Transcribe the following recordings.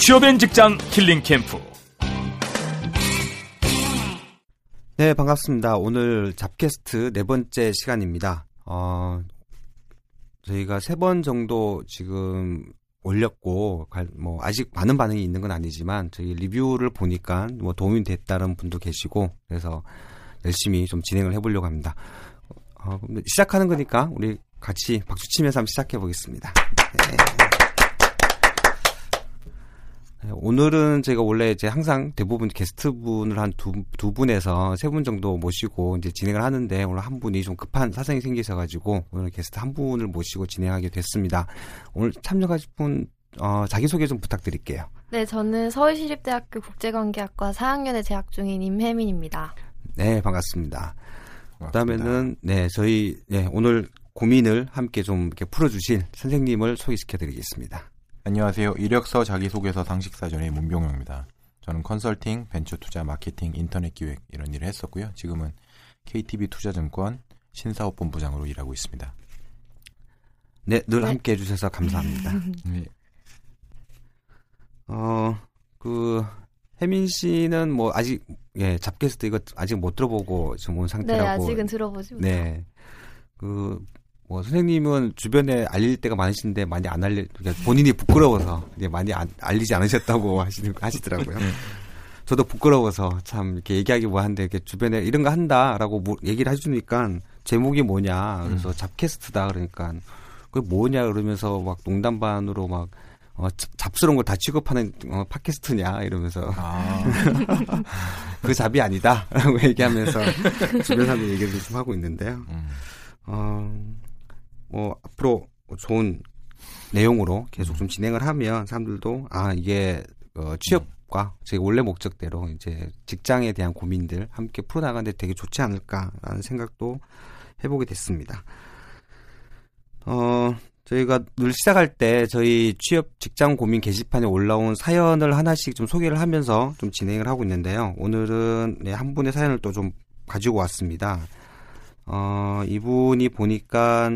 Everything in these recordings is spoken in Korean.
취업엔 직장 힐링 캠프 네, 반갑습니다. 오늘 잡캐스트 네 번째 시간입니다. 어, 저희가 세 번 정도 지금 올렸고, 갈- 뭐, 아직 많은 반응이 있는 건 아니지만, 저희 리뷰를 보니까 뭐 도움이 됐다는 분도 계시고, 그래서 열심히 좀 진행을 해보려고 합니다. 어, 시작하는 거니까 우리 같이 박수 치면서 한번 시작해 보겠습니다. 네. 네, 오늘은 제가 원래 이제 항상 대부분 게스트분을 한 두 두 분에서 세 분 정도 모시고 이제 진행을 하는데 오늘 한 분이 좀 급한 사정이 생기셔 가지고 오늘 게스트 한 분을 모시고 진행하게 됐습니다. 오늘 참여하실 분 어, 자기소개 좀 부탁드릴게요. 네, 저는 서울시립대학교 국제관계학과 4학년에 재학 중인 임혜민입니다. 네, 반갑습니다. 그다음에는 네 저희 네, 오늘 고민을 함께 좀 이렇게 풀어주실 선생님을 소개시켜드리겠습니다. 안녕하세요. 이력서 자기소개서 상식사전의 문병영입니다. 저는 컨설팅, 벤처투자, 마케팅, 인터넷 기획 이런 일을 했었고요. 지금은 KTB 투자증권 신사업본부장으로 일하고 있습니다. 네, 늘 네. 함께 해주셔서 감사합니다. 네. 어, 그, 혜민 씨는 뭐, 아직, 예, 잡게스트 이거 아직 못 들어보고 지금 온 네, 상태라고. 아직은 들어보지 못해요. 네. 그, 뭐, 선생님은 주변에 알릴 때가 많으신데 많이 안 알릴, 그러니까 본인이 부끄러워서 이제 많이 안- 알리지 않으셨다고 하시는, 하시더라고요. 저도 부끄러워서 참 이렇게 얘기하기 뭐한데 이렇게 주변에 이런 거 한다라고 뭐 얘기를 해주니까 제목이 뭐냐. 그래서 잡캐스트다 그러니까 그게 뭐냐 그러면서 막 농담 반으로 막 어, 잡- 잡스러운 걸 다 취급하는 어, 팟캐스트냐 이러면서 아, 그 잡이 아니다라고 얘기하면서 주변 사람들 얘기를 좀 하고 있는데요. 음, 어, 뭐 앞으로 좋은 내용으로 계속 좀 진행을 하면 사람들도 아 이게 어, 취업과 제 원래 목적대로 이제 직장에 대한 고민들 함께 풀어나가는데 되게 좋지 않을까라는 생각도 해보게 됐습니다. 어 저희가 늘 시작할 때 저희 취업 직장 고민 게시판에 올라온 사연을 하나씩 좀 소개를 하면서 좀 진행을 하고 있는데요. 오늘은 네, 한 분의 사연을 또 좀 가지고 왔습니다. 어, 이분이 보니까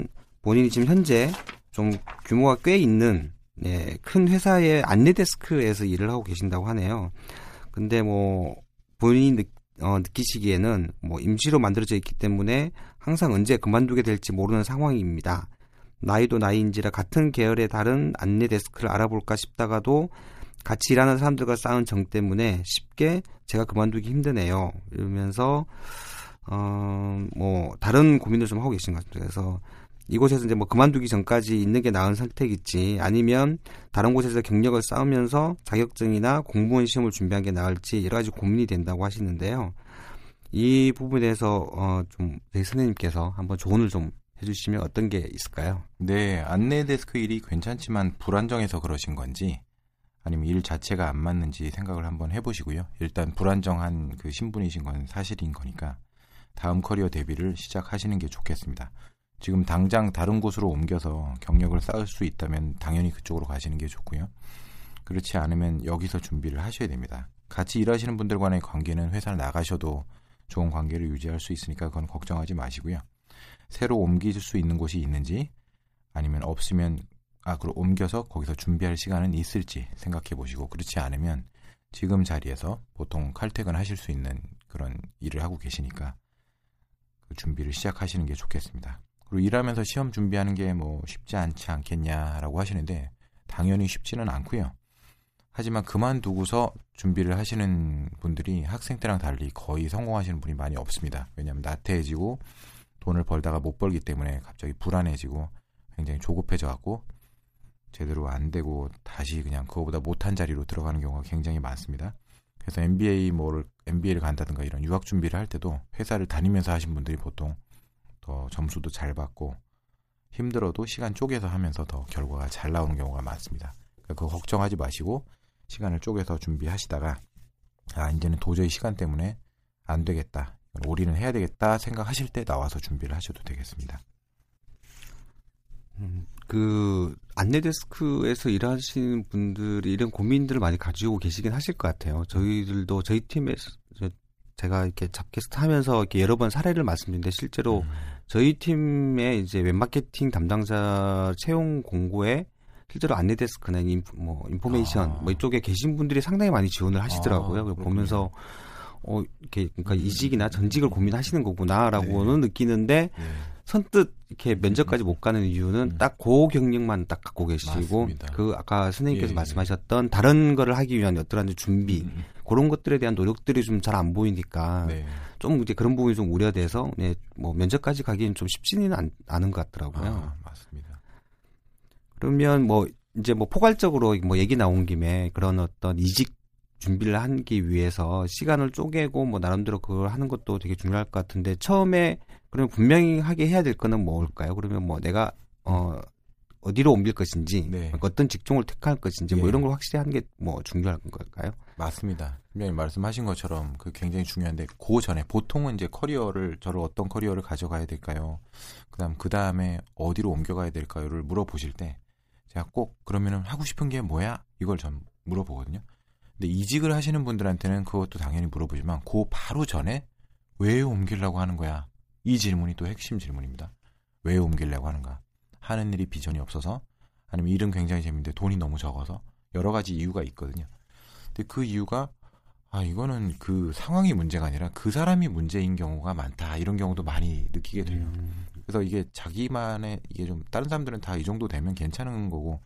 본인이 지금 현재 좀 규모가 꽤 있는 네, 큰 회사의 안내 데스크에서 일을 하고 계신다고 하네요. 근데 뭐 본인이 느, 어, 느끼시기에는 뭐 임시로 만들어져 있기 때문에 항상 언제 그만두게 될지 모르는 상황입니다. 나이도 나이인지라 같은 계열의 다른 안내 데스크를 알아볼까 싶다가도 같이 일하는 사람들과 쌓은 정 때문에 쉽게 제가 그만두기 힘드네요. 이러면서 어, 뭐, 다른 고민도 좀 하고 계신 것 같아요. 그래서 이곳에서 이제 뭐 그만두기 전까지 있는 게 나은 선택일지 아니면 다른 곳에서 경력을 쌓으면서 자격증이나 공무원 시험을 준비한 게 나을지 여러 가지 고민이 된다고 하시는데요. 이 부분에 대해서 어, 좀 선생님께서 한번 조언을 좀 해주시면 어떤 게 있을까요? 네, 안내 데스크 일이 괜찮지만 불안정해서 그러신 건지 아니면 일 자체가 안 맞는지 생각을 한번 해보시고요. 일단 불안정한 그 신분이신 건 사실인 거니까 다음 커리어 대비를 시작하시는 게 좋겠습니다. 지금 당장 다른 곳으로 옮겨서 경력을 쌓을 수 있다면 당연히 그쪽으로 가시는 게 좋고요. 그렇지 않으면 여기서 준비를 하셔야 됩니다. 같이 일하시는 분들과의 관계는 회사를 나가셔도 좋은 관계를 유지할 수 있으니까 그건 걱정하지 마시고요. 새로 옮길 수 있는 곳이 있는지 아니면 없으면 아 그럼 옮겨서 거기서 준비할 시간은 있을지 생각해 보시고 그렇지 않으면 지금 자리에서 보통 칼퇴근 하실 수 있는 그런 일을 하고 계시니까 그 준비를 시작하시는 게 좋겠습니다. 일하면서 시험 준비하는 게 뭐 쉽지 않지 않겠냐라고 하시는데 당연히 쉽지는 않고요. 하지만 그만두고서 준비를 하시는 분들이 학생 때랑 달리 거의 성공하시는 분이 많이 없습니다. 왜냐하면 나태해지고 돈을 벌다가 못 벌기 때문에 갑자기 불안해지고 굉장히 조급해져 갖고 제대로 안 되고 다시 그냥 그거보다 못한 자리로 들어가는 경우가 굉장히 많습니다. 그래서 MBA 뭐를 MBA를 간다든가 이런 유학 준비를 할 때도 회사를 다니면서 하신 분들이 보통 더 점수도 잘 받고 힘들어도 시간 쪼개서 하면서 더 결과가 잘 나오는 경우가 많습니다. 그거 걱정하지 마시고 시간을 쪼개서 준비하시다가 아 이제는 도저히 시간 때문에 안 되겠다. 올인을 해야 되겠다 생각하실 때 나와서 준비를 하셔도 되겠습니다. 음, 그 안내 데스크에서 일하시는 분들이 이런 고민들을 많이 가지고 계시긴 하실 것 같아요. 저희들도 저희 팀에서 저- 제가 이렇게 잡캐스트 하면서 이렇게 여러 번 사례를 말씀드렸는데 실제로 음. 저희 팀의 이제 웹 마케팅 담당자 채용 공고에 실제로 안내 데스크나 info, 뭐 information 아. 뭐 이쪽에 계신 분들이 상당히 많이 지원을 하시더라고요. 아, 그걸. 보면서 어 이렇게 그러니까 음. 이직이나 전직을 고민하시는 거구나라고는 느끼는데 네. 선뜻 이렇게 면접까지 못 가는 이유는 음. 딱그 경력만 딱 갖고 계시고 맞습니다. 그 아까 선생님께서 예, 말씀하셨던 다른 거를 하기 위한 어떠한 준비 음, 그런 것들에 대한 노력들이 좀 잘 안 보이니까 네. 좀 이제 그런 부분이 좀 우려돼서 네, 뭐 면접까지 가기는 좀 쉽지는 않, 않은 것 같더라고요. 아, 맞습니다. 그러면 뭐 이제 뭐 포괄적으로 뭐 얘기 나온 김에 그런 어떤 이직 준비를 하기 위해서 시간을 쪼개고 뭐 나름대로 그걸 하는 것도 되게 중요할 것 같은데 처음에 그러면 분명히 하게 해야 될 거는 뭘까요? 그러면 뭐 내가 어 어디로 옮길 것인지 네. 어떤 직종을 택할 것인지 뭐 예. 이런 걸 확실히 하는 게 뭐 중요한 걸까요? 맞습니다. 분명히 말씀하신 것처럼 그 굉장히 중요한데 그 전에 보통은 이제 커리어를 저를 어떤 커리어를 가져가야 될까요? 그다음 그 다음에 어디로 옮겨가야 될까요를 물어보실 때 제가 꼭 그러면은 하고 싶은 게 뭐야? 이걸 전 물어보거든요. 근데 이직을 하시는 분들한테는 그것도 당연히 물어보지만 그 바로 전에 왜 옮기려고 하는 거야? 이 질문이 또 핵심 질문입니다. 왜 옮기려고 하는가? 하는 일이 비전이 없어서 아니면 일은 굉장히 재밌는데 돈이 너무 적어서 여러 가지 이유가 있거든요. 근데 그 이유가 아 이거는 그 상황이 문제가 아니라 그 사람이 문제인 경우가 많다 이런 경우도 많이 느끼게 돼요. 음. 그래서 이게 자기만의 이게 좀 다른 사람들은 다 이 정도 되면 괜찮은 거고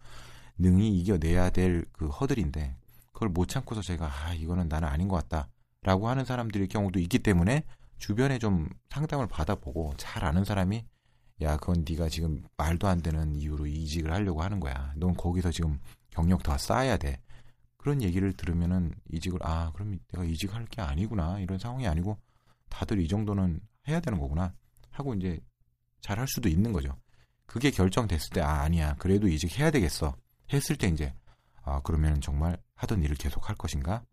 능히 이겨내야 될 그 허들인데 그걸 못 참고서 제가 아 이거는 나는 아닌 것 같다라고 하는 사람들의 경우도 있기 때문에 주변에 좀 상담을 받아보고 잘 아는 사람이 야 그건 네가 지금 말도 안 되는 이유로 이직을 하려고 하는 거야. 넌 거기서 지금 경력 더 쌓아야 돼. 그런 얘기를 들으면은 이직을 아 그럼 내가 이직할 게 아니구나 이런 상황이 아니고 다들 이 정도는 해야 되는 거구나 하고 이제 잘 할 수도 있는 거죠. 그게 결정됐을 때 아 아니야 그래도 이직해야 되겠어 했을 때 이제 아 그러면 정말 하던 일을 계속 할 것인가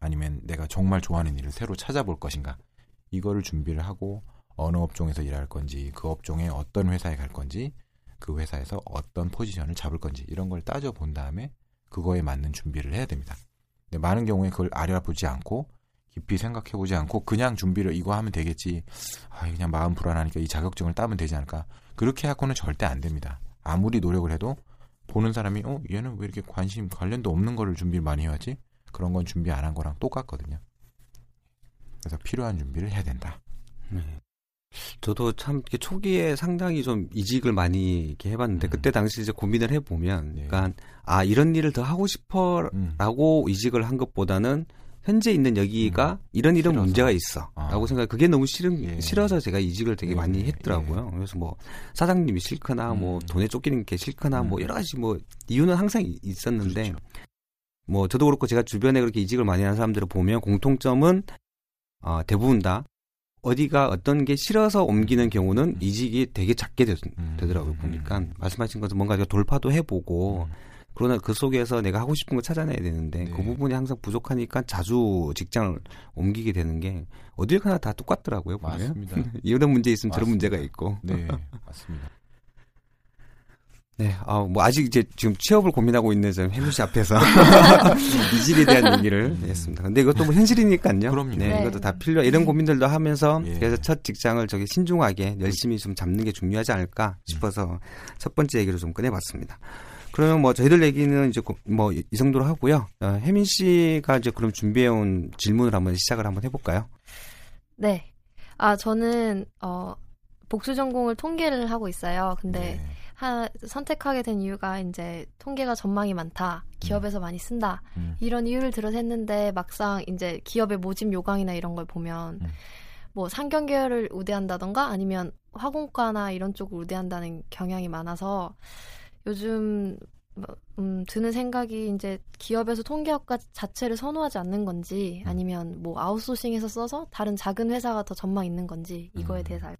아니면 내가 정말 좋아하는 일을 새로 찾아볼 것인가 이거를 준비를 하고 어느 업종에서 일할 건지 그 업종에 어떤 회사에 갈 건지 그 회사에서 어떤 포지션을 잡을 건지 이런 걸 따져 본 다음에 그거에 맞는 준비를 해야 됩니다. 근데 많은 경우에 그걸 알아보지 않고 깊이 생각해 보지 않고 그냥 준비를 이거 하면 되겠지. 아, 그냥 마음 불안하니까 이 자격증을 따면 되지 않을까. 그렇게 하고는 절대 안 됩니다. 아무리 노력을 해도 보는 사람이 어, 얘는 왜 이렇게 관심 관련도 없는 거를 준비를 많이 해왔지? 그런 건 준비 안 한 거랑 똑같거든요. 그래서 필요한 준비를 해야 된다. 네. 저도 참 이렇게 초기에 상당히 좀 이직을 많이 이렇게 해봤는데 음. 그때 당시 이제 고민을 해보면, 네. 그러니까 아 이런 일을 더 하고 싶어라고 음. 이직을 한 것보다는 현재 있는 여기가 이런 이런 싫어서. 문제가 있어라고 아. 생각. 그게 너무 싫은 예. 싫어서 제가 이직을 되게 예, 많이 예, 했더라고요. 그래서 뭐 사장님이 싫거나 뭐 음. 돈에 쫓기는 게 싫거나 뭐 음. 여러 가지 뭐 이유는 항상 이- 있었는데 그렇죠. 뭐 저도 그렇고 제가 주변에 그렇게 이직을 많이 하는 사람들을 보면 공통점은 어, 대부분 다 어디가 어떤 게 싫어서 옮기는 경우는 이직이 되게 작게 되, 음. 더라고요 음. 보니까 말씀하신 것처럼 뭔가 돌파도 해보고 음. 그러나 그 속에서 내가 하고 싶은 걸 찾아내야 되는데 그 네. 부분이 항상 부족하니까 자주 직장을 옮기게 되는 게 어딜 가나 다 똑같더라고요 보면 맞습니다. 이런 문제 있으면 저런 맞습니다. 문제가 있고 네, 맞습니다. 네, 아, 뭐 아직 이제 지금 취업을 고민하고 있는 저 혜무 씨 앞에서 이직에 대한 얘기를 했습니다. 근데 이것도 뭐 현실이니까요. 음. 그럼요. 네, 네. 이것도 다 필요. 이런 고민들도 하면서 예. 그래서 첫 직장을 저기 신중하게 열심히 좀 잡는 게 중요하지 않을까 싶어서 첫 번째 얘기를 좀 꺼내봤습니다. 그러면 뭐 저희들 얘기는 이제 뭐 이 정도로 하고요. 어, 혜민 씨가 이제 그럼 준비해온 질문을 한번 시작을 한번 해볼까요? 네. 아, 저는, 어, 복수 전공을 통계를 하고 있어요. 근데 네. 하, 선택하게 된 이유가 이제 통계가 전망이 많다. 기업에서 많이 쓴다. 음. 이런 이유를 들어서 했는데 막상 이제 기업의 모집 요강이나 이런 걸 보면 음. 뭐 상경 계열을 우대한다던가 아니면 화공과나 이런 쪽을 우대한다는 경향이 많아서 요즘 뭐, 음, 드는 생각이 이제 기업에서 통계학과 자체를 선호하지 않는 건지 음. 아니면 뭐 아웃소싱해서 써서 다른 작은 회사가 더 전망 있는 건지 이거에 음. 대해서 알-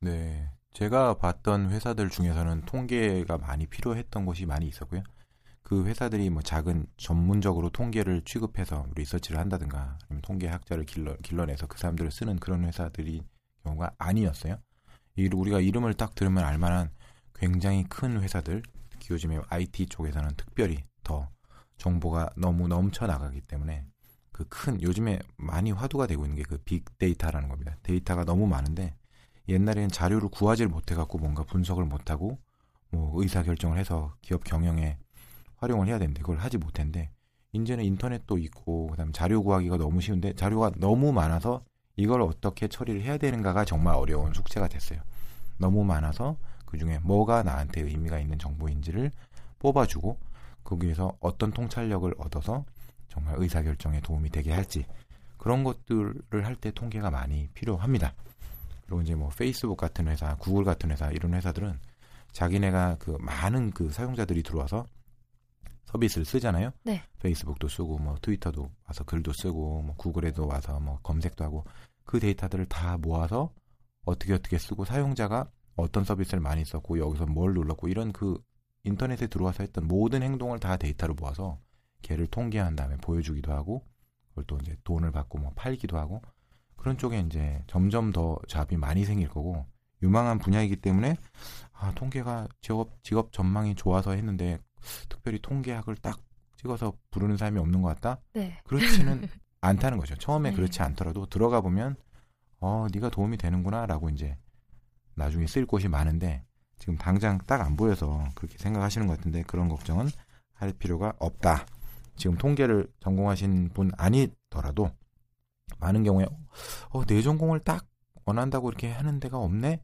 네. 제가 봤던 회사들 중에서는 통계가 많이 필요했던 곳이 많이 있었고요. 그 회사들이 뭐 작은 전문적으로 통계를 취급해서 리서치를 한다든가 아니면 통계학자를 길러, 길러내서 그 사람들을 쓰는 그런 회사들이 경우가 아니었어요. 이 우리가 이름을 딱 들으면 알만한 굉장히 큰 회사들, 특히 요즘에 IT 쪽에서는 특별히 더 정보가 너무 넘쳐 나가기 때문에 그 큰 요즘에 많이 화두가 되고 있는 게 그 빅데이터라는 겁니다. 데이터가 너무 많은데 옛날에는 자료를 구하지를 못해갖고 뭔가 분석을 못하고 뭐 의사 결정을 해서 기업 경영에 활용을 해야 되는데 그걸 하지 못했는데 이제는 인터넷도 있고 그다음 자료 구하기가 너무 쉬운데 자료가 너무 많아서 이걸 어떻게 처리를 해야 되는가가 정말 어려운 숙제가 됐어요. 너무 많아서 그 중에 뭐가 나한테 의미가 있는 정보인지를 뽑아주고 거기에서 어떤 통찰력을 얻어서 정말 의사결정에 도움이 되게 할지 그런 것들을 할 때 통계가 많이 필요합니다. 그리고 이제 뭐 페이스북 같은 회사, 구글 같은 회사 이런 회사들은 자기네가 그 많은 그 사용자들이 들어와서 서비스를 쓰잖아요. 네. 페이스북도 쓰고 뭐 트위터도 와서 글도 쓰고 뭐 구글에도 와서 뭐 검색도 하고 그 데이터들을 다 모아서 어떻게 어떻게 쓰고 사용자가 어떤 서비스를 많이 썼고 여기서 뭘 눌렀고 이런 그 인터넷에 들어와서 했던 모든 행동을 다 데이터로 모아서 걔를 통계한 다음에 보여주기도 하고 그걸 또 이제 돈을 받고 뭐 팔기도 하고 그런 쪽에 이제 점점 더 잡이 많이 생길 거고 유망한 분야이기 때문에 아 통계가 직업 직업 전망이 좋아서 했는데 특별히 통계학을 딱 찍어서 부르는 사람이 없는 것 같다. 네. 그렇지는 않다는 거죠. 처음에 네. 그렇지 않더라도 들어가 보면 어 네가 도움이 되는구나라고 이제 나중에 쓸 곳이 많은데 지금 당장 딱 안 보여서 그렇게 생각하시는 것 같은데 그런 걱정은 할 필요가 없다. 지금 통계를 전공하신 분 아니더라도 많은 경우에 어, 내 전공을 딱 원한다고 이렇게 하는 데가 없네.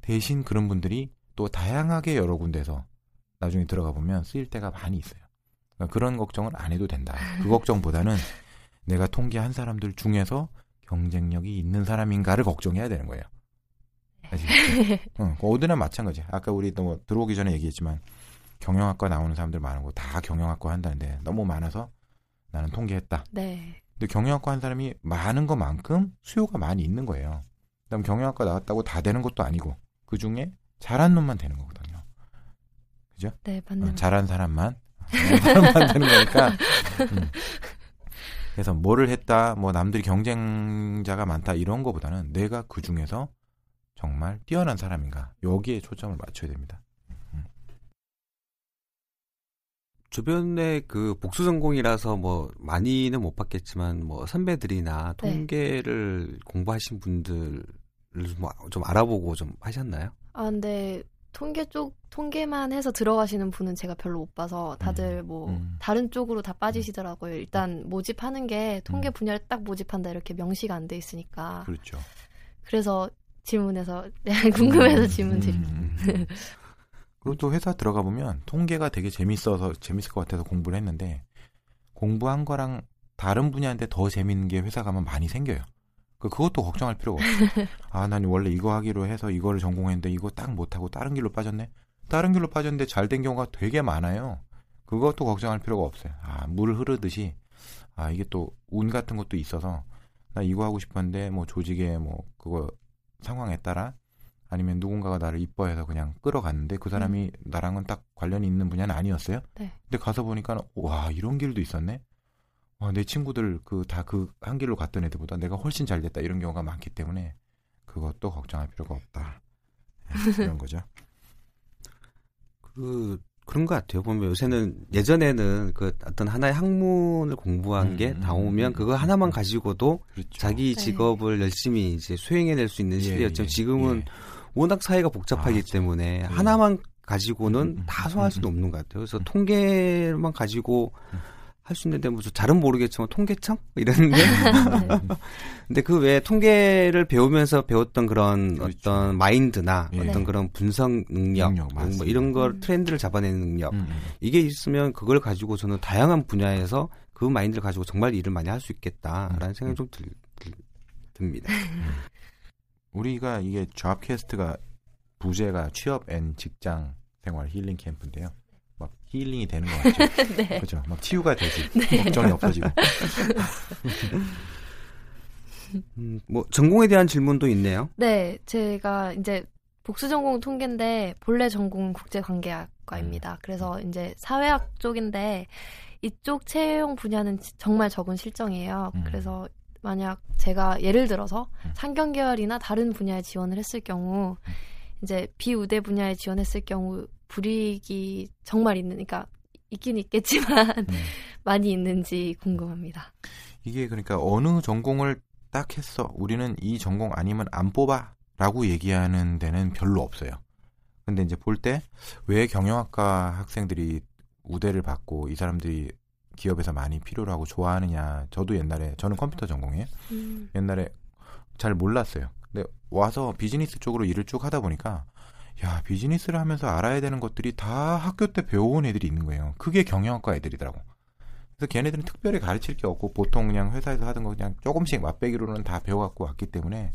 대신 그런 분들이 또 다양하게 여러 군데서 나중에 들어가 보면 쓰일 때가 많이 있어요. 그러니까 그런 걱정은 안 해도 된다. 그 걱정보다는 내가 통계한 사람들 중에서 경쟁력이 있는 사람인가를 걱정해야 되는 거예요. 아시겠죠? 응, 그 어디나 마찬가지. 아까 우리 또 들어오기 전에 얘기했지만 경영학과 나오는 사람들 많은 거 다 경영학과 한다는데 너무 많아서 나는 통계했다. 네. 근데 경영학과 한 사람이 많은 것만큼 수요가 많이 있는 거예요. 그다음 경영학과 나왔다고 다 되는 것도 아니고 그 중에 잘한 놈만 되는 거거든요. 네, 어, 맞는. 잘한 사람만 잘한 사람만 되는 거니까. 음. 그래서 뭐를 했다, 뭐 남들이 경쟁자가 많다 이런 거보다는 내가 그 중에서 정말 뛰어난 사람인가 여기에 초점을 맞춰야 됩니다. 주변에 그 복수 전공이라서 뭐 많이는 못 봤겠지만 뭐 선배들이나 네. 통계를 공부하신 분들을 뭐좀 알아보고 좀 하셨나요? 아, 근데 통계 쪽 통계만 해서 들어가시는 분은 제가 별로 못 봐서 다들 음, 뭐 음. 다른 쪽으로 다 빠지시더라고요. 일단 모집하는 게 통계 음. 분야를 딱 모집한다 이렇게 명시가 안 돼 있으니까. 그렇죠. 그래서 질문해서 궁금해서 질문 드립니다. 음, 음, 음. 그리고 또 회사 들어가 보면 통계가 되게 재밌어서 재밌을 것 같아서 공부를 했는데 공부한 거랑 다른 분야인데 더 재밌는 게 회사 가면 많이 생겨요. 그 그것도 걱정할 필요가 없어요. 아, 난 원래 이거 하기로 해서 이거를 전공했는데 이거 딱 못하고 다른 길로 빠졌네. 다른 길로 빠졌는데 잘 된 경우가 되게 많아요. 그것도 걱정할 필요가 없어요. 아, 물 흐르듯이 아, 이게 또 운 같은 것도 있어서 나 이거 하고 싶었는데 뭐 조직의 뭐 그거 상황에 따라 아니면 누군가가 나를 이뻐해서 그냥 끌어갔는데 그 사람이 나랑은 딱 관련이 있는 분야는 아니었어요. 네. 근데 가서 보니까 와 이런 길도 있었네. 와, 내 친구들 그 다 그 한 길로 갔던 애들보다 내가 훨씬 잘 됐다 이런 경우가 많기 때문에 그것도 걱정할 필요가 없다. 네, 이런 거죠. 그 그런 것 같아요. 보면 요새는 예전에는 그 어떤 하나의 학문을 공부한 음, 게 음, 나오면 음, 그거 음, 하나만 음. 가지고도 그렇죠. 자기 네. 직업을 열심히 이제 수행해낼 수 있는 예, 시대였지만 예, 지금은 예. 워낙 사회가 복잡하기 맞아. 때문에 예. 하나만 가지고는 다 음, 소화할 음, 수는 음. 없는 것 같아요. 그래서 음. 통계만 가지고 음. 할 수 있는데 뭐저 잘은 모르겠지만 통계청 이랬는데 네. 근데 그 외에 통계를 배우면서 배웠던 그런 그렇죠. 어떤 마인드나 예. 어떤 네. 그런 분석 능력, 능력, 뭐. 이런 걸 음. 트렌드를 잡아내는 능력 음, 음. 이게 있으면 그걸 가지고 저는 다양한 분야에서 그 마인드를 가지고 정말 일을 많이 할 수 있겠다라는 음. 생각이 좀 들, 들, 듭니다. 우리가 이게 잡캐스트가 부제가 취업 and 직장 생활 힐링 캠프인데요. 막 힐링이 되는 것 같죠. 네. 그렇죠. 막 치유가 되지. 걱정이 없어지고. 음, 뭐 전공에 대한 질문도 있네요. 네, 제가 이제 복수 전공 통계인데 본래 전공은 국제관계학과입니다. 그래서 이제 사회학 쪽인데 이쪽 채용 분야는 지- 정말 적은 실정이에요. 음. 그래서 만약 제가 예를 들어서 음. 상경 계열이나 다른 분야에 지원을 했을 경우 이제 비우대 분야에 지원했을 경우 불이익이 정말 있는 그러니까 있긴 있겠지만 음. 많이 있는지 궁금합니다. 이게 그러니까 어느 전공을 딱 했어. 우리는 이 전공 아니면 안 뽑아 라고 얘기하는 데는 별로 없어요. 근데 이제 볼 때 왜 경영학과 학생들이 우대를 받고 이 사람들이 기업에서 많이 필요로 하고 좋아하느냐. 저도 옛날에 저는 컴퓨터 전공이에요. 음, 옛날에 잘 몰랐어요. 근데 와서 비즈니스 쪽으로 일을 쭉 하다 보니까 야 비즈니스를 하면서 알아야 되는 것들이 다 학교 때 배워온 애들이 있는 거예요. 그게 경영학과 애들이더라고. 그래서 걔네들은 특별히 가르칠 게 없고 보통 그냥 회사에서 하던 거 그냥 조금씩 맛배기로는 다 배워갖고 왔기 때문에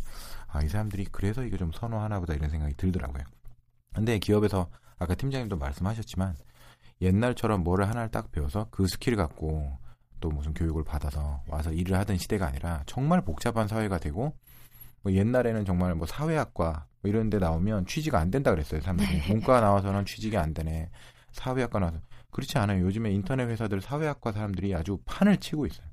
아 이 사람들이 그래서 이거 좀 선호하나 보다 이런 생각이 들더라고요. 근데 기업에서 아까 팀장님도 말씀하셨지만 옛날처럼 뭐를 하나를 딱 배워서 그 skill을 갖고 또 무슨 교육을 받아서 와서 일을 하던 시대가 아니라 정말 복잡한 사회가 되고 뭐 옛날에는 정말 뭐 사회학과 뭐 이런 데 나오면 취직이 안 된다 그랬어요 사람들이. 문과 나와서는 취직이 안 되네. 사회학과 나와서. 그렇지 않아요. 요즘에 인터넷 회사들 사회학과 사람들이 아주 판을 치고 있어요.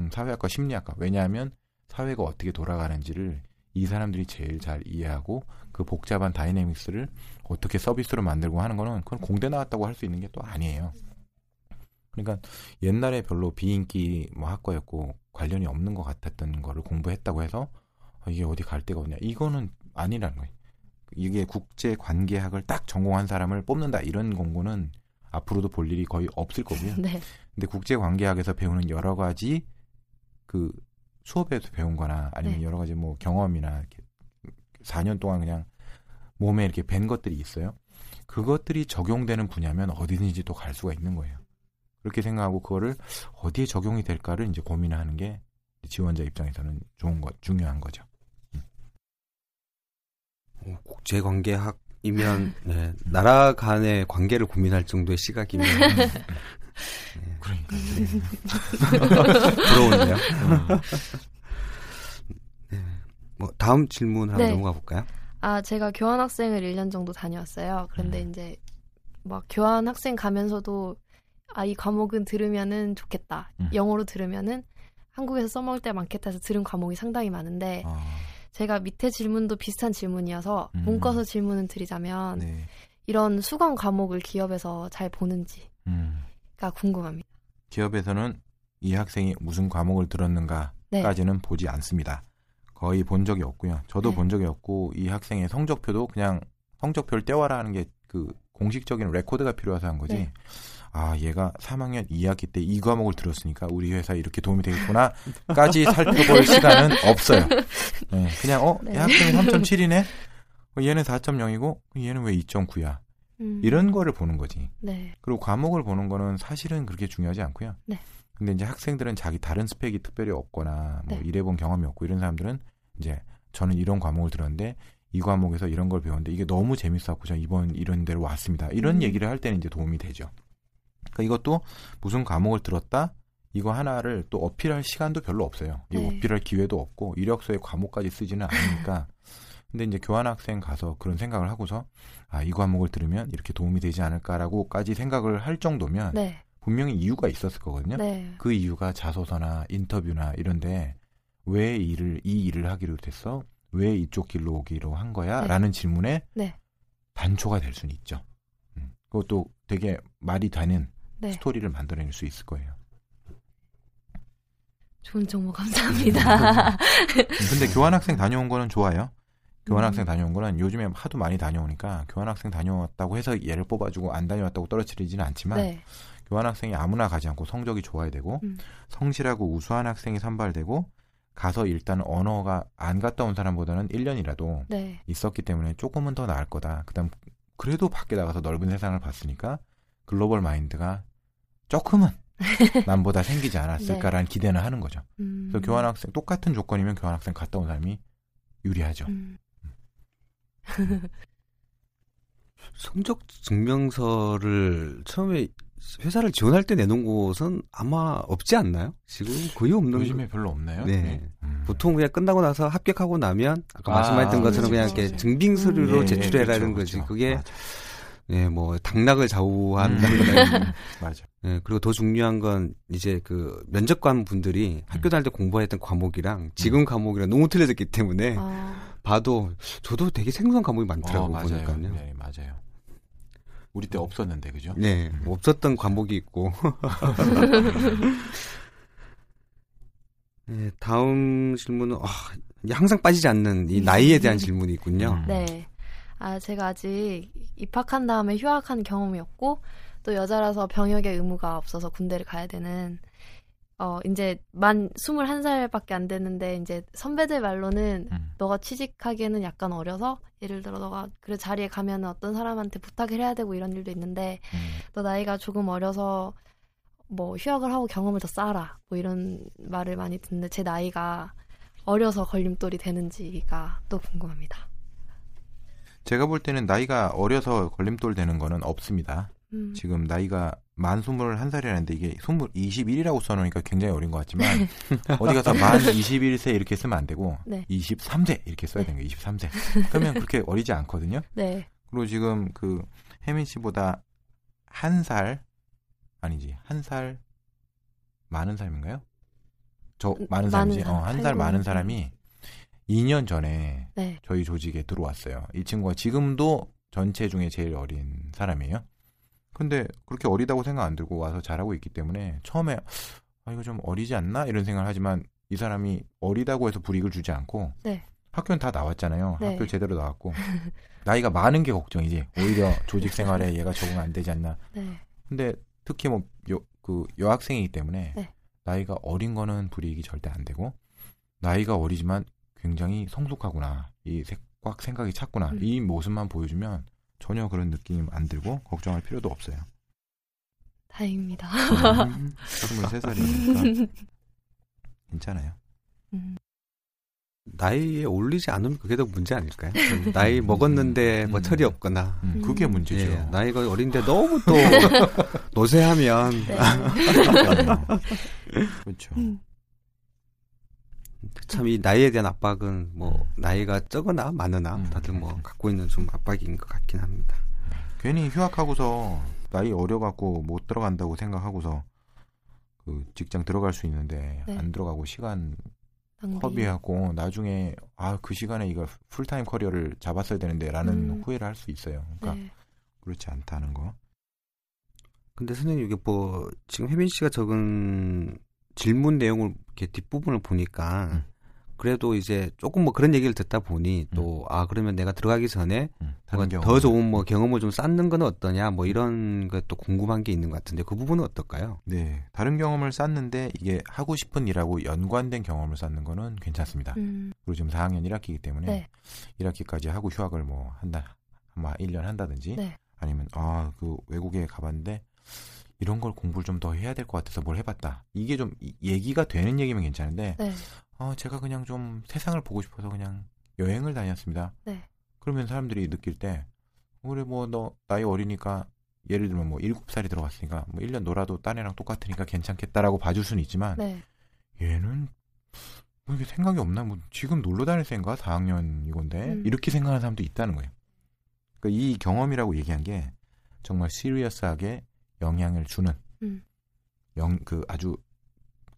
음, 사회학과 심리학과. 왜냐하면 사회가 어떻게 돌아가는지를 이 사람들이 제일 잘 이해하고 그 복잡한 다이내믹스를 어떻게 서비스로 만들고 하는 거는 그건 공대 나왔다고 할 수 있는 게 또 아니에요. 그러니까 옛날에 별로 비인기 뭐 학과였고 관련이 없는 것 같았던 거를 공부했다고 해서 어, 이게 어디 갈 데가 없냐 이거는 아니라는 거예요. 이게 국제 관계학을 딱 전공한 사람을 뽑는다 이런 공고는 앞으로도 볼 일이 거의 없을 거고요. 네. 근데 국제 관계학에서 배우는 여러 가지 그 수업에서 배운 거나 아니면 네. 여러 가지 뭐 경험이나 이렇게 4년 동안 그냥 몸에 이렇게 밴 것들이 있어요. 그것들이 적용되는 분야면 어디든지 또 갈 수가 있는 거예요. 그렇게 생각하고 그거를 어디에 적용이 될까를 이제 고민하는 게 지원자 입장에서는 좋은 것, 중요한 거죠. 어, 국제관계학이면 네, 나라 간의 관계를 고민할 정도의 시각이면 그러니까 부러운데요. 네. 뭐 다음 질문 하나 네. 넘어가 볼까요? 아, 제가 교환 학생을 1년 정도 다녀왔어요. 그런데 음. 이제 막 교환 학생 가면서도 아, 이 과목은 들으면은 좋겠다. 음. 영어로 들으면은 한국에서 써먹을 때 많겠다 해서 들은 과목이 상당히 많은데 아, 제가 밑에 질문도 비슷한 질문이어서 음. 묶어서 질문을 드리자면 네. 이런 수강 과목을 기업에서 잘 보는지가 음. 궁금합니다. 기업에서는 이 학생이 무슨 과목을 들었는가까지는 네. 보지 않습니다. 거의 본 적이 없고요. 저도 네. 본 적이 없고 이 학생의 성적표도 그냥 성적표를 떼와라 하는 게 그 공식적인 레코드가 필요해서 한 거지. 네. 아 얘가 3학년 2학기 때 이 과목을 들었으니까 우리 회사에 이렇게 도움이 되겠구나까지 살펴볼 시간은 없어요. 네, 그냥 어, 네. 이 학생이 3.7이네. 얘는 4.0이고 얘는 왜 2.9야? 음, 이런 거를 보는 거지. 네. 그리고 과목을 보는 거는 사실은 그렇게 중요하지 않고요. 네. 근데 이제 학생들은 자기 다른 스펙이 특별히 없거나 뭐 네. 일해본 경험이 없고 이런 사람들은 이제 저는 이런 과목을 들었는데 이 과목에서 이런 걸 배웠는데 이게 너무 재밌었고 저 이번 이런 데로 왔습니다. 이런 음. 얘기를 할 때는 이제 도움이 되죠. 그러니까 이것도 무슨 과목을 들었다 이거 하나를 또 어필할 시간도 별로 없어요. 이 네. 어필할 기회도 없고 이력서에 과목까지 쓰지는 않으니까. 근데 이제 교환학생 가서 그런 생각을 하고서 아 이 과목을 들으면 이렇게 도움이 되지 않을까라고까지 생각을 할 정도면 네. 분명히 이유가 있었을 거거든요. 네. 그 이유가 자소서나 인터뷰나 이런데 왜 일을 이 일을 하기로 됐어? 왜 이쪽 길로 오기로 한 거야? 네. 라는 질문에 네. 단초가 될 수는 있죠. 음, 그것도 되게 말이 되는 네. 스토리를 만들어낼 수 있을 거예요. 좋은 정보 감사합니다. 음, 근데 교환학생 다녀온 거는 좋아요. 교환학생 음. 다녀온 거는 요즘에 하도 많이 다녀오니까 교환학생 다녀왔다고 해서 얘를 뽑아주고 안 다녀왔다고 떨어뜨리지는 않지만 네. 교환학생이 아무나 가지 않고 성적이 좋아야 되고 음. 성실하고 우수한 학생이 선발되고 가서 일단 언어가 안 갔다 온 사람보다는 1년이라도 네. 있었기 때문에 조금은 더 나을 거다. 그다음 그래도 밖에 나가서 넓은 세상을 봤으니까 글로벌 마인드가 조금은 남보다 생기지 않았을까라는 기대는 하는 거죠. 음. 그래서 교환학생 똑같은 조건이면 교환학생 갔다 온 사람이 유리하죠. 음. 성적 증명서를 처음에 회사를 지원할 때 내놓은 곳은 아마 없지 않나요? 지금 거의 없는 요즘에 별로 없나요? 네. 음. 보통 그냥 끝나고 나서 합격하고 나면 아까 아, 말씀하셨던 것처럼 그냥 그렇죠. 이렇게 증빙 서류로 예, 제출해라는 그렇죠, 거지. 그렇죠. 그게 맞아. 예, 뭐 당락을 좌우한다는 음, 맞아. 예, 그리고 더 중요한 건 이제 그 면접관 분들이 음. 학교 다닐 때 공부했던 과목이랑 지금 과목이랑 너무 틀려졌기 때문에 아, 봐도 저도 되게 생소한 과목이 많더라고요. 어, 맞아요. 보니까요. 네, 맞아요. 우리 때 없었는데 그죠? 네, 뭐 없었던 과목이 있고. 네, 다음 질문은 아, 항상 빠지지 않는 이 나이에 대한 질문이 있군요. 음. 네. 아, 제가 아직 입학한 다음에 휴학한 경험이 없고, 또 여자라서 병역의 의무가 없어서 군대를 가야 되는, 어, 이제 만 21살밖에 안 됐는데, 이제 선배들 말로는 음. 너가 취직하기에는 약간 어려서, 예를 들어 너가 그 자리에 가면 어떤 사람한테 부탁을 해야 되고 이런 일도 있는데, 음. 너 나이가 조금 어려서 뭐 휴학을 하고 경험을 더 쌓아라. 뭐 이런 말을 많이 듣는데, 제 나이가 어려서 걸림돌이 되는지가 또 궁금합니다. 제가 볼 때는 나이가 어려서 걸림돌 되는 거는 없습니다. 음. 지금 나이가 만 21살이라는데 이게 20, 21이라고 써놓으니까 굉장히 어린 것 같지만 어디 가서 만 21세 이렇게 쓰면 안 되고 네. 23세 이렇게 써야 되는 거예요. 23세. 그러면 그렇게 어리지 않거든요. 네. 그리고 지금 그 혜민 씨보다 한 살 아니지 한 살 많은 사람인가요? 저 많은 음, 많은 사람이지. 사람, 어, 한 살 많은 사람이 2년 전에 네. 저희 조직에 들어왔어요. 이 친구가 지금도 전체 중에 제일 어린 사람이에요. 근데 그렇게 어리다고 생각 안 들고 와서 잘하고 있기 때문에 처음에 아 이거 좀 어리지 않나 이런 생각을 하지만 이 사람이 어리다고 해서 불이익을 주지 않고 네. 학교는 다 나왔잖아요. 네. 학교 제대로 나왔고 나이가 많은 게 걱정이지. 오히려 조직 생활에 얘가 적응 안 되지 않나. 네. 근데 특히 뭐그 여학생이기 때문에 네. 나이가 어린 거는 불이익이 절대 안 되고 나이가 어리지만 굉장히 성숙하구나 이 꽉 생각이 찼구나 음. 이 모습만 보여주면 전혀 그런 느낌 안 들고 걱정할 필요도 없어요. 다행입니다. 음, 23살이니까 괜찮아요. 음. 나이에 올리지 않으면 그게 더 문제 아닐까요? 나이 먹었는데 뭐 음. 철이 없거나 음, 그게 음. 문제죠. 예, 나이가 어린데 너무 또 노쇠하면 네. 그렇죠. 음. 참이 나이에 대한 압박은 뭐 음. 나이가 적거나 많으나 음. 다들 뭐 갖고 있는 좀 압박인 것 같긴 합니다. 괜히 휴학하고서 나이 어려갖고 못 들어간다고 생각하고서 그 직장 들어갈 수 있는데 네. 안 들어가고 시간 낭비. 허비하고 나중에 아 그 시간에 이걸 풀타임 커리어를 잡았어야 되는데라는 음. 후회를 할 수 있어요. 그러니까 네. 그렇지 않다는 거. 근데 선생님 이게 뭐 지금 혜민 씨가 적은 질문 내용을 이렇게 뒷부분을 보니까 음. 그래도 이제 조금 뭐 그런 얘기를 듣다 보니 또아 그러면 내가 들어가기 전에 음, 더. 좋은 뭐 경험을 좀 쌓는 건 어떠냐 뭐 이런 것도 궁금한 게 있는 것 같은데 그 부분은 어떨까요? 네, 다른 경험을 쌓는데 이게 하고 싶은 일하고 연관된 경험을 쌓는 거는 괜찮습니다. 음. 그리고 지금 4학년 1학기이기 때문에 네. 1학기까지 하고 휴학을 뭐 한다, 아마 1년 한다든지 네. 아니면 아 그 외국에 가봤는데 이런 걸 공부를 좀 더 해야 될 것 같아서 뭘 해봤다. 이게 좀 이- 얘기가 되는 얘기면 괜찮은데 네. 어, 제가 그냥 좀 세상을 보고 싶어서 그냥 여행을 다녔습니다. 네. 그러면 사람들이 느낄 때 그래 뭐 너 나이 어리니까 예를 들면 뭐 7살이 들어갔으니까 뭐 1년 놀아도 딴 애랑 똑같으니까 괜찮겠다라고 봐줄 수는 있지만 네. 얘는 뭐 이게 생각이 없나? 뭐 지금 놀러 다닐 생가 4학년 이건데 음. 이렇게 생각하는 사람도 있다는 거예요. 그러니까 이 경험이라고 얘기한 게 정말 serious하게 영향을 주는 음. 영 그 아주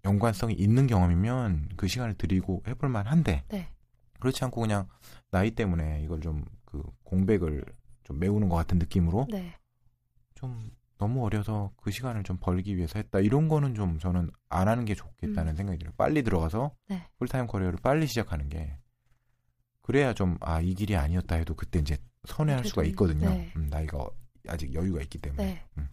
연관성이 있는 경험이면 그 시간을 드리고 해볼 만한데 네. 그렇지 않고 그냥 나이 때문에 이걸 좀 그 공백을 좀 메우는 것 같은 느낌으로 네. 좀 너무 어려서 그 시간을 좀 벌기 위해서 했다 이런 거는 좀 저는 안 하는 게 좋겠다는 생각이 들어요. 빨리 들어가서 네. full-time career를 빨리 시작하는 게 그래야 좀 아 이 길이 아니었다 해도 그때 이제 선회할 수가 있거든요. 네. 음, 나이가 어- 아직 여유가 있기 때문에. 네. 음.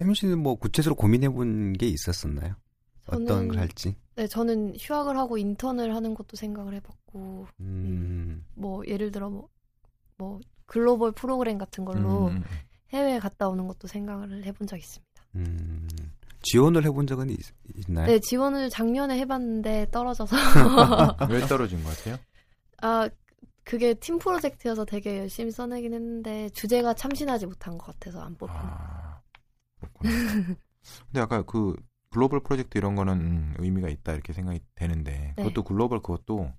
혜민 씨는 뭐 구체적으로 고민해 본 게 있었었나요? 어떤 저는 걸 할지? 네, 저는 휴학을 하고 인턴을 하는 것도 생각을 해봤고, 음, 뭐 예를 들어 뭐, 뭐 글로벌 프로그램 같은 걸로 음, 음, 음. 해외에 갔다 오는 것도 생각을 해본 적 있습니다. 음, 지원을 해본 적은 있, 있나요? 네, 지원을 작년에 해봤는데 떨어져서 왜 떨어진 것 같아요? 아 그게 팀 프로젝트여서 되게 열심히 써내긴 했는데 주제가 참신하지 못한 것 같아서 안 뽑힌. 아, 그렇구나. 근데 아까 그 글로벌 프로젝트 이런 거는 음, 의미가 있다 이렇게 생각이 되는데 네. 그것도 글로벌 그것도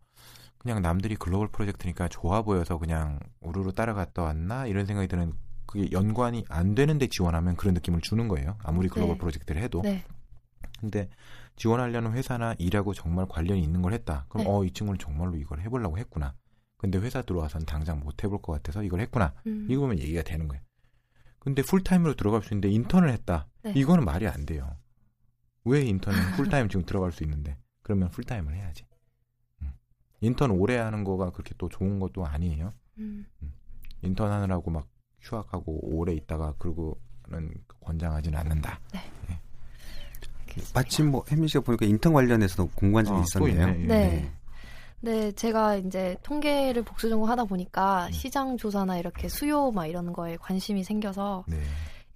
그냥 남들이 글로벌 프로젝트니까 좋아 보여서 그냥 우르르 따라갔다 왔나 이런 생각이 드는 그게 연관이 안 되는데 지원하면 그런 느낌을 주는 거예요. 아무리 글로벌 네. 프로젝트를 해도. 네. 근데 지원하려는 회사나 일하고 정말 관련이 있는 걸 했다. 그럼 네. 어, 이 친구는 정말로 이걸 해보려고 했구나. 근데 회사 들어와서는 당장 못 해볼 것 같아서 이걸 했구나. 음. 이거 보면 얘기가 되는 거예요. 근데 full-time으로 들어갈 수 있는데 인턴을 했다. 네. 이거는 말이 안 돼요. 왜 인턴은 풀타임 지금 들어갈 수 있는데 그러면 full-time을 해야지. 음. 인턴 오래 하는 거가 그렇게 또 좋은 것도 아니에요. 음. 인턴 하느라고 막 휴학하고 오래 있다가 그러고는 권장하지는 않는다. 마침 뭐 혜민 씨가 보니까 인턴 관련해서도 궁금한 점이 아, 또 있었네요. 있네. 네. 네, 제가 이제 통계를 복수 전공하다 보니까 음. 시장 조사나 이렇게 수요 막 이런 거에 관심이 생겨서 네.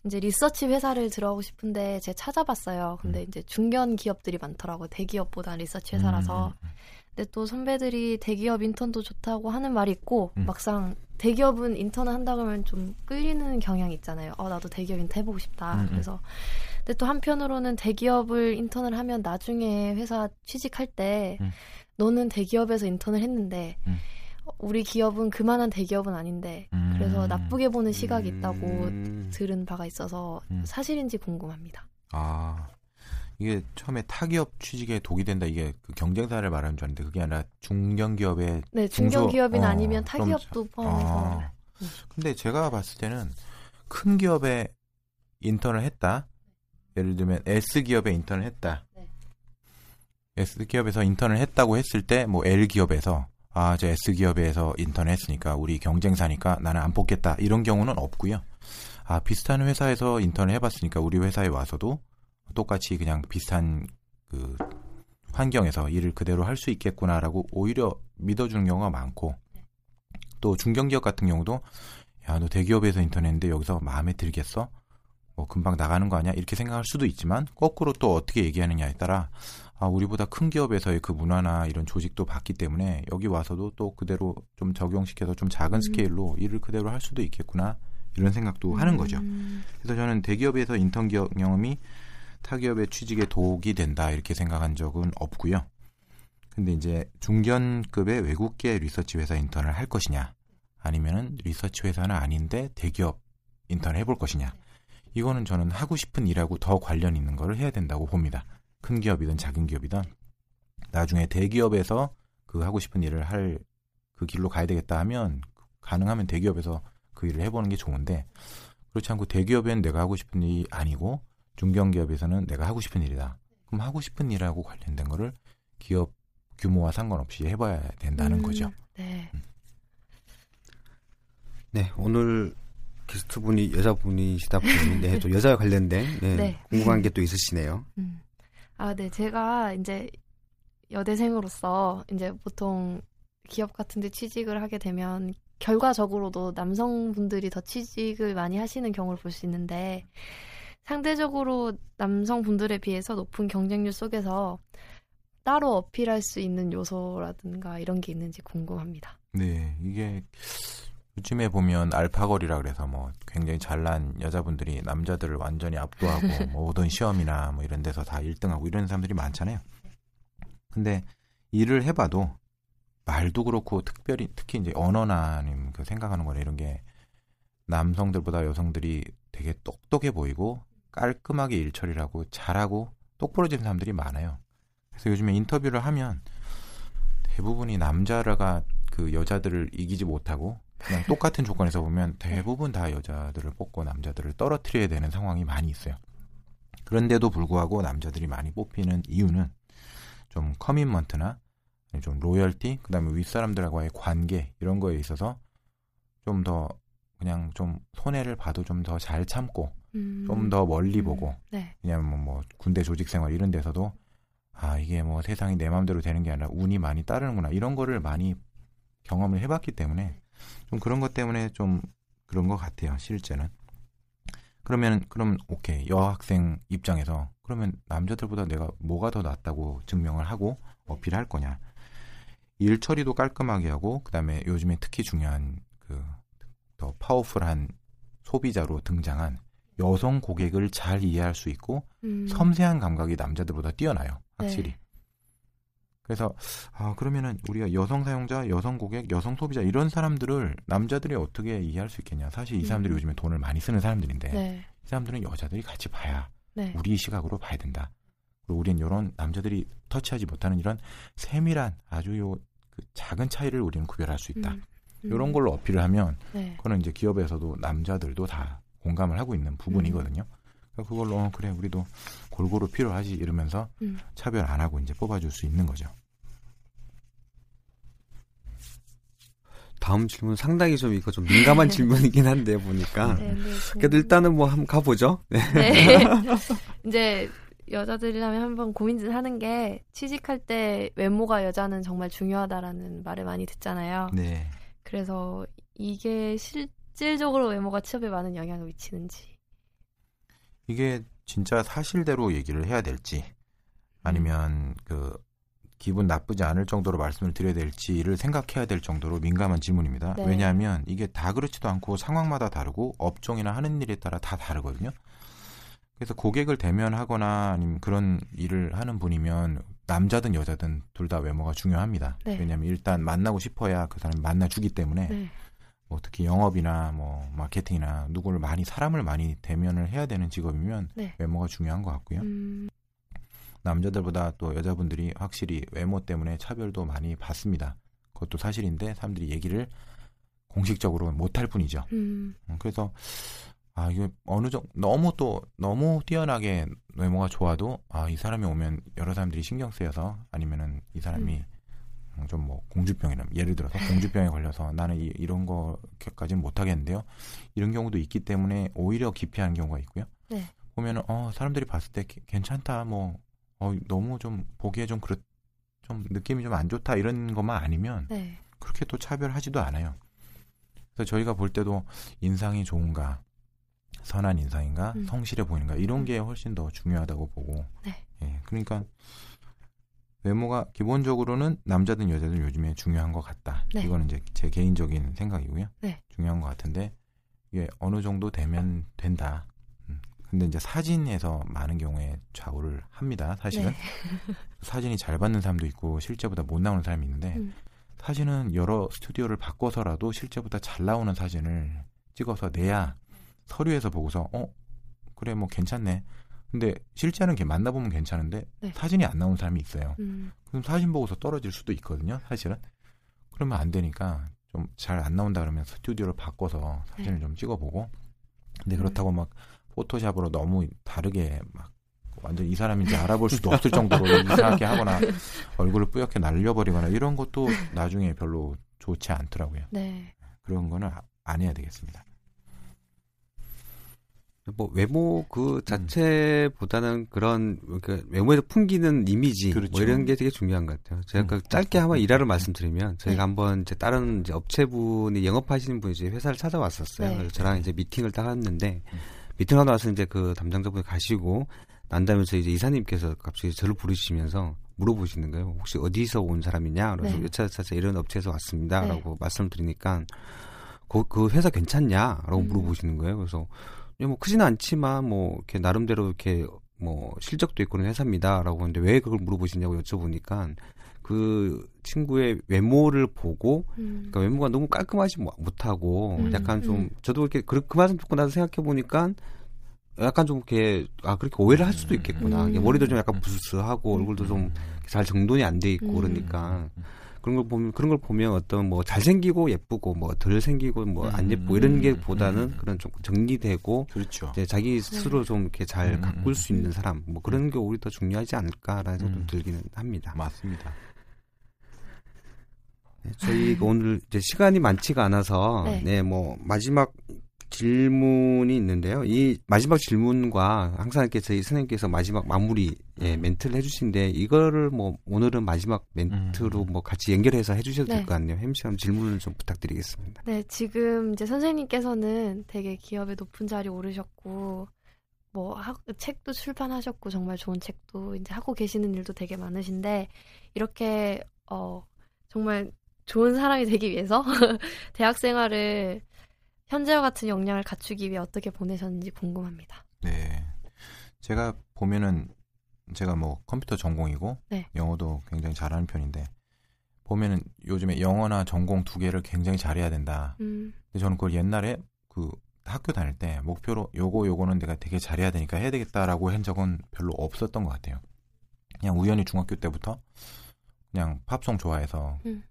이제 리서치 회사를 들어가고 싶은데 제가 찾아봤어요. 근데 음. 이제 중견 기업들이 많더라고요. 대기업보다 리서치 회사라서. 음, 음, 근데 또 선배들이 대기업 인턴도 좋다고 하는 말이 있고 음. 막상 대기업은 인턴을 한다 그러면 좀 끌리는 경향이 있잖아요. 어 나도 대기업 인턴 해보고 싶다. 음, 음. 그래서 근데 또 한편으로는 대기업을 인턴을 하면 나중에 회사 취직할 때 음. 너는 대기업에서 인턴을 했는데 음. 어, 우리 기업은 그만한 대기업은 아닌데 음. 그래서 나쁘게 보는 시각이 있다고 음. 들은 바가 있어서 음. 사실인지 궁금합니다. 아 이게 처음에 타기업 취직에 독이 된다 이게 그 경쟁사를 말하는 줄 알았는데 그게 아니라 중견기업의 네, 중소- 중견 기업이나 어, 아니면 좀 타기업도 포함해서 아, 근데 제가 봤을 때는 큰 기업에 인턴을 했다. 예를 들면 S 기업에 인턴을 했다. 네. S 기업에서 인턴을 했다고 했을 때 뭐 L 기업에서 아, 저 S 기업에서 인턴 했으니까 우리 경쟁사니까 나는 안 뽑겠다. 이런 경우는 없고요. 아, 비슷한 회사에서 인턴을 해 봤으니까 우리 회사에 와서도 똑같이 그냥 비슷한 그 환경에서 일을 그대로 할 수 있겠구나라고 오히려 믿어주는 경우가 많고 또 중견기업 같은 경우도 야, 너 대기업에서 인턴했는데 여기서 마음에 들겠어? 뭐 금방 나가는 거 아니야? 이렇게 생각할 수도 있지만 거꾸로 또 어떻게 얘기하느냐에 따라 아, 우리보다 큰 기업에서의 그 문화나 이런 조직도 봤기 때문에 여기 와서도 또 그대로 좀 적용시켜서 좀 작은 음. 스케일로 일을 그대로 할 수도 있겠구나 이런 생각도 하는 거죠. 음, 그래서 저는 대기업에서 인턴 경험이 타기업의 취직에 도움이 된다 이렇게 생각한 적은 없고요. 근데 이제 중견급의 외국계 리서치 회사 인턴을 할 것이냐 아니면은 리서치 회사는 아닌데 대기업 인턴을 해볼 것이냐 이거는 저는 하고 싶은 일하고 더 관련 있는 거를 해야 된다고 봅니다. 큰 기업이든 작은 기업이든 나중에 대기업에서 그 하고 싶은 일을 할 그 길로 가야 되겠다 하면 가능하면 대기업에서 그 일을 해보는 게 좋은데 그렇지 않고 대기업엔 내가 하고 싶은 일이 아니고 중견기업에서는 내가 하고 싶은 일이다. 그럼 하고 싶은 일하고 관련된 거를 기업 규모와 상관없이 해봐야 된다는 음, 거죠. 네. 네, 오늘 게스트분이 여자분이시다 보니 네, 또 여자와 관련된 네, 네. 궁금한 게 또 있으시네요. 음. 아, 네. 제가 이제 여대생으로서 이제 보통 기업 같은 데 취직을 하게 되면 결과적으로도 남성분들이 더 취직을 많이 하시는 경우를 볼 수 있는데 상대적으로 남성분들에 비해서 높은 경쟁률 속에서 따로 어필할 수 있는 요소라든가 이런 게 있는지 궁금합니다. 네, 이게 요즘에 보면 알파걸이라 그래서 뭐 굉장히 잘난 여자분들이 남자들을 완전히 압도하고 뭐 모든 시험이나 뭐 이런 데서 다 1등하고 이런 사람들이 많잖아요. 근데 일을 해봐도 말도 그렇고 특별히 특히 이제 언어나 아니면 그 생각하는 거나 이런 게 남성들보다 여성들이 되게 똑똑해 보이고 깔끔하게 일 처리를 하고 잘하고 똑부러진 사람들이 많아요. 그래서 요즘에 인터뷰를 하면 대부분이 남자가 그 여자들을 이기지 못하고 그냥 똑같은 조건에서 보면 대부분 다 여자들을 뽑고 남자들을 떨어뜨려야 되는 상황이 많이 있어요. 그런데도 불구하고 남자들이 많이 뽑히는 이유는 좀 커밋먼트나 좀 로열티, 그 다음에 윗사람들과의 관계 이런 거에 있어서 좀 더 그냥 좀 손해를 봐도 좀 더 잘 참고 음. 좀더 멀리 보고 네. 왜냐면 뭐, 뭐 군대 조직 생활 이런 데서도 아 이게 뭐 세상이 내 마음대로 되는 게 아니라 운이 많이 따르는구나 이런 거를 많이 경험을 해봤기 때문에 좀 그런 것 때문에 좀 그런 것 같아요 실제는 그러면 그럼 오케이 여학생 입장에서 그러면 남자들보다 내가 뭐가 더 낫다고 증명을 하고 어필할 거냐 일 처리도 깔끔하게 하고 그 다음에 요즘에 특히 중요한 그 더 파워풀한 소비자로 등장한 여성 고객을 잘 이해할 수 있고 음. 섬세한 감각이 남자들보다 뛰어나요. 확실히. 네. 그래서 아 그러면은 우리가 여성 사용자, 여성 고객, 여성 소비자 이런 사람들을 남자들이 어떻게 이해할 수 있겠냐? 사실 이 사람들이 음. 요즘에 돈을 많이 쓰는 사람들인데 네. 이 사람들은 여자들이 같이 봐야 네. 우리 시각으로 봐야 된다. 그리고 우리는 이런 남자들이 터치하지 못하는 이런 세밀한 아주 요 그 작은 차이를 우리는 구별할 수 있다. 음. 이런 걸로 어필을 하면 네. 그거는 이제 기업에서도 남자들도 다 공감을 하고 있는 부분이거든요. 그러니까 그걸로 어, 그래 우리도 골고루 필요하지 이러면서 음. 차별 안 하고 이제 뽑아줄 수 있는 거죠. 다음 질문 상당히 좀 이거 좀 민감한 질문이긴 한데 보니까. 네, 네, 그래도 일단은 뭐 한번 가보죠. 네. 네. 이제 여자들이라면 한번 고민을 하는 게 취직할 때 외모가 여자는 정말 중요하다라는 말을 많이 듣잖아요. 네. 그래서 이게 실질적으로 외모가 취업에 많은 영향을 미치는지. 이게 진짜 사실대로 얘기를 해야 될지 아니면 그 기분 나쁘지 않을 정도로 말씀을 드려야 될지를 생각해야 될 정도로 민감한 질문입니다. 네. 왜냐하면 이게 다 그렇지도 않고 상황마다 다르고 업종이나 하는 일에 따라 다 다르거든요. 그래서 고객을 대면하거나 아니면 그런 일을 하는 분이면 남자든 여자든 둘 다 외모가 중요합니다. 네. 왜냐하면 일단 만나고 싶어야 그 사람이 만나주기 때문에 네. 뭐 특히 영업이나 뭐 마케팅이나 누구를 많이 사람을 많이 대면을 해야 되는 직업이면 네. 외모가 중요한 것 같고요. 음, 남자들보다 또 여자분들이 확실히 외모 때문에 차별도 많이 받습니다. 그것도 사실인데 사람들이 얘기를 공식적으로 못할 뿐이죠. 음, 음, 그래서 아 이게 어느 정도 너무 또 너무 뛰어나게 외모가 좋아도 아 이 사람이 오면 여러 사람들이 신경 쓰여서 아니면은 이 사람이 좀 뭐 공주병이나 예를 들어서 공주병에 걸려서 나는 이, 이런 거까지는 못 하겠는데요. 이런 경우도 있기 때문에 오히려 기피하는 경우가 있고요. 네. 보면은 어 사람들이 봤을 때 게- 괜찮다 뭐 어, 너무 좀 보기에 좀 그렇 좀 느낌이 좀 안 좋다 이런 것만 아니면 네. 그렇게 또 차별하지도 않아요. 그래서 저희가 볼 때도 인상이 좋은가, 선한 인상인가, 음. 성실해 보이는가 이런 게 훨씬 더 중요하다고 보고. 네. 예, 그러니까 외모가 기본적으로는 남자든 여자든 요즘에 중요한 것 같다. 네. 이거는 이제 제 개인적인 생각이고요. 네. 중요한 것 같은데 이게 어느 정도 되면 된다. 음. 근데 이제 사진에서 많은 경우에 좌우를 합니다. 사실은 네. 사진이 잘 받는 사람도 있고 실제보다 못 나오는 사람이 있는데 음. 사진은 여러 스튜디오를 바꿔서라도 실제보다 잘 나오는 사진을 찍어서 내야 서류에서 보고서 어 그래 뭐 괜찮네. 근데 실제는 이렇게 만나보면 괜찮은데 네. 사진이 안 나오는 사람이 있어요. 음, 그럼 사진 보고서 떨어질 수도 있거든요. 사실은 그러면 안 되니까 좀 잘 안 나온다 그러면 스튜디오를 바꿔서 사진을 네. 좀 찍어보고 근데 음. 그렇다고 막 포토샵으로 너무 다르게 막 완전 이 사람인지 알아볼 수도 없을 정도로 이상하게 하거나 얼굴을 뿌옇게 날려버리거나 이런 것도 나중에 별로 좋지 않더라고요. 네. 그런 거는 아- 안 해야 되겠습니다. 뭐 외모 그 자체보다는 그런 그 외모에서 풍기는 이미지 그렇죠. 뭐 이런 게 되게 중요한 것 같아요. 제가 음. 그 짧게 한번 일화를 말씀드리면 저희가 네. 한번 이제 다른 이제 업체분이 영업하시는 분이 이제 회사를 찾아왔었어요. 네. 그래서 저랑 이제 미팅을 딱 했는데 음. 미팅 하고 나서 이제 그 담당자분이 가시고 난다면서 이제 이사님께서 갑자기 저를 부르시면서 물어보시는 거예요. 혹시 어디서 온 사람이냐? 그래서 네. 여차저차 이런 업체에서 왔습니다라고 네. 말씀드리니까 그, 그 회사 괜찮냐라고 음. 물어보시는 거예요. 그래서 예, 뭐 크지는 않지만 뭐 이렇게 나름대로 이렇게 뭐 실적도 있고 는 회사입니다라고 하는데 왜 그걸 물어보시냐고 여쭤보니까 그 친구의 외모를 보고 음, 그러니까 외모가 너무 깔끔하지 뭐- 못하고 음, 약간 좀 음. 저도 이렇게 그, 그 말씀 듣고 나서 생각해 보니까 약간 좀 이렇게 아 그렇게 오해를 할 수도 있겠구나. 음. 머리도 좀 약간 부스스하고 음. 얼굴도 좀 잘 정돈이 안 돼 있고 음. 그러니까 그런 걸 보면 그런 걸 보면 어떤 뭐 잘생기고 예쁘고 뭐 덜 생기고 뭐안 음. 예쁘고 이런 게 음. 보다는 음. 그런 좀 정리되고 그렇죠. 이제 자기 스스로 좀 이렇게 잘 음, 가꿀 음, 수 있는 사람 뭐 그런 게 오히려 더 중요하지 않을까라는 생각도 음. 들기는 합니다. 맞습니다. 네, 저희가 오늘 이제 시간이 많지가 않아서 네. 네 뭐 마지막 질문이 있는데요. 이 마지막 질문과 항상 이렇게 저희 선생님께서 마지막 마무리 예, 멘트를 해주신데 이거를 뭐 오늘은 마지막 멘트로 음. 뭐 같이 연결해서 해주셔도 네. 될것 같네요. 햄씨 한번 질문을 좀 부탁드리겠습니다. 네, 지금 이제 선생님께서는 되게 기업의 높은 자리에 오르셨고, 뭐, 학, 책도 출판하셨고, 정말 좋은 책도 이제 하고 계시는 일도 되게 많으신데, 이렇게, 어, 정말 좋은 사람이 되기 위해서 대학 생활을 현재와 같은 역량을 갖추기 위해 어떻게 보내셨는지 궁금합니다. 네. 제가 보면은 제가 뭐 컴퓨터 전공이고 네. 영어도 굉장히 잘하는 편인데 보면은 요즘에 영어나 전공 두 개를 굉장히 잘해야 된다. 음, 근데 저는 그걸 옛날에 그 학교 다닐 때 목표로 요거 요거는 내가 되게 잘해야 되니까 해야 되겠다라고 한 적은 별로 없었던 것 같아요. 그냥 우연히 중학교 때부터 그냥 팝송 좋아해서 음.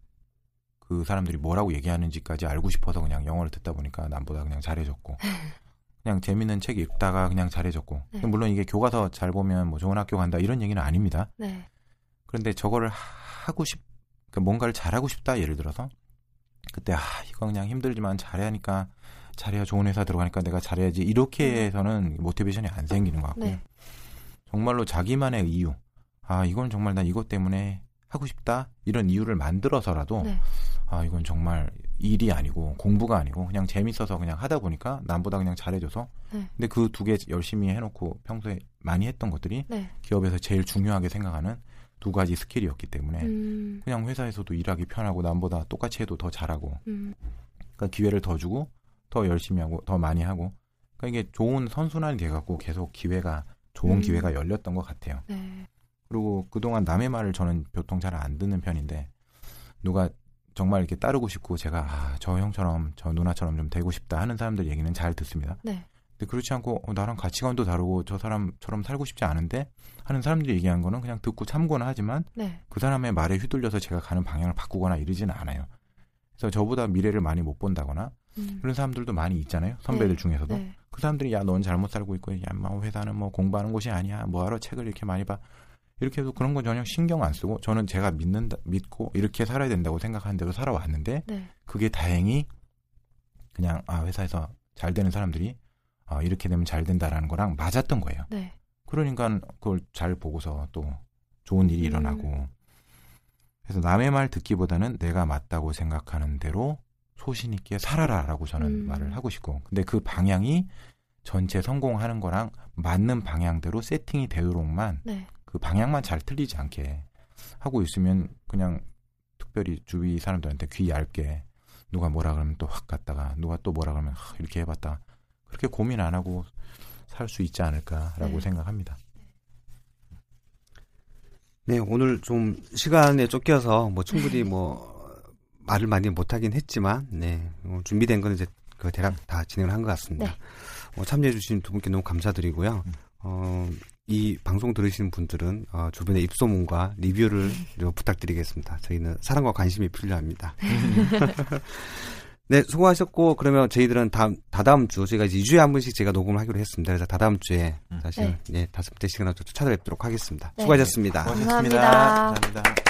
그 사람들이 뭐라고 얘기하는지까지 알고 싶어서 그냥 영어를 듣다 보니까 남보다 그냥 잘해졌고 그냥 재밌는 책 읽다가 그냥 잘해졌고 네. 물론 이게 교과서 잘 보면 뭐 좋은 학교 간다 이런 얘기는 아닙니다. 네. 그런데 저거를 하고 싶, 그러니까 뭔가를 잘하고 싶다 예를 들어서 그때 아 이거 그냥 힘들지만 잘해야 하니까 잘해야 좋은 회사 들어가니까 내가 잘해야지 이렇게 해서는 모티베이션이 안 생기는 것 같고요. 네. 정말로 자기만의 이유, 아 이건 정말 나 이것 때문에 하고 싶다 이런 이유를 만들어서라도 네. 아 이건 정말 일이 아니고 공부가 아니고 그냥 재밌어서 그냥 하다 보니까 남보다 그냥 잘해줘서 네. 근데 그 두 개 열심히 해놓고 평소에 많이 했던 것들이 네. 기업에서 제일 중요하게 생각하는 두 가지 스킬이었기 때문에 음, 그냥 회사에서도 일하기 편하고 남보다 똑같이 해도 더 잘하고 음, 그러니까 기회를 더 주고 더 열심히 하고 더 많이 하고 그러니까 이게 좋은 선순환이 돼갖고 계속 기회가 좋은 음. 기회가 열렸던 것 같아요. 네. 그리고 그동안 남의 말을 저는 보통 잘 안 듣는 편인데 누가 정말 이렇게 따르고 싶고 제가 아, 저 형처럼 저 누나처럼 좀 되고 싶다 하는 사람들 얘기는 잘 듣습니다. 네. 근데 그렇지 않고 어, 나랑 가치관도 다르고 저 사람처럼 살고 싶지 않은데 하는 사람들이 얘기한 거는 그냥 듣고 참고는 하지만 네. 그 사람의 말에 휘둘려서 제가 가는 방향을 바꾸거나 이러지는 않아요. 그래서 저보다 미래를 많이 못 본다거나 음, 그런 사람들도 많이 있잖아요. 선배들 네. 중에서도. 네. 그 사람들이 야 넌 잘못 살고 있고 야뭐 회사는 뭐 공부하는 곳이 아니야. 뭐하러 책을 이렇게 많이 봐. 이렇게 해도 그런 건 전혀 신경 안 쓰고 저는 제가 믿는다 믿고 이렇게 살아야 된다고 생각하는 대로 살아왔는데 네. 그게 다행히 그냥 아 회사에서 잘 되는 사람들이 아 이렇게 되면 잘 된다라는 거랑 맞았던 거예요. 네. 그러니까 그걸 잘 보고서 또 좋은 일이 음. 일어나고 그래서 남의 말 듣기보다는 내가 맞다고 생각하는 대로 소신 있게 살아라라고 저는 음. 말을 하고 싶고 근데 그 방향이 전체 성공하는 거랑 맞는 방향대로 세팅이 되도록만 네. 그 방향만 잘 틀리지 않게 하고 있으면 그냥 특별히 주위 사람들한테 귀 얇게 누가 뭐라 그러면 또 확 갔다가 누가 또 뭐라 그러면 하, 이렇게 해봤다 그렇게 고민 안 하고 살 수 있지 않을까라고 네. 생각합니다. 네, 오늘 좀 시간에 쫓겨서 뭐 충분히 뭐 말을 많이 못하긴 했지만, 네, 어, 준비된 거는 이제 그 대략 다 진행을 한 것 같습니다. 네. 어, 참여해주신 두 분께 너무 감사드리고요. 음. 어, 이 방송 들으시는 분들은 어, 주변에 입소문과 리뷰를 좀 부탁드리겠습니다. 저희는 사랑과 관심이 필요합니다. 네, 수고하셨고 그러면 저희들은 다음 다다음 주 저희가 이제 2주에 한 번씩 제가 녹음을 하기로 했습니다. 그래서 다다음 주에 음. 사실 네. 네, 다섯 번째 시간을 또 찾아뵙도록 하겠습니다. 네. 수고하셨습니다. 감사합니다. 감사합니다.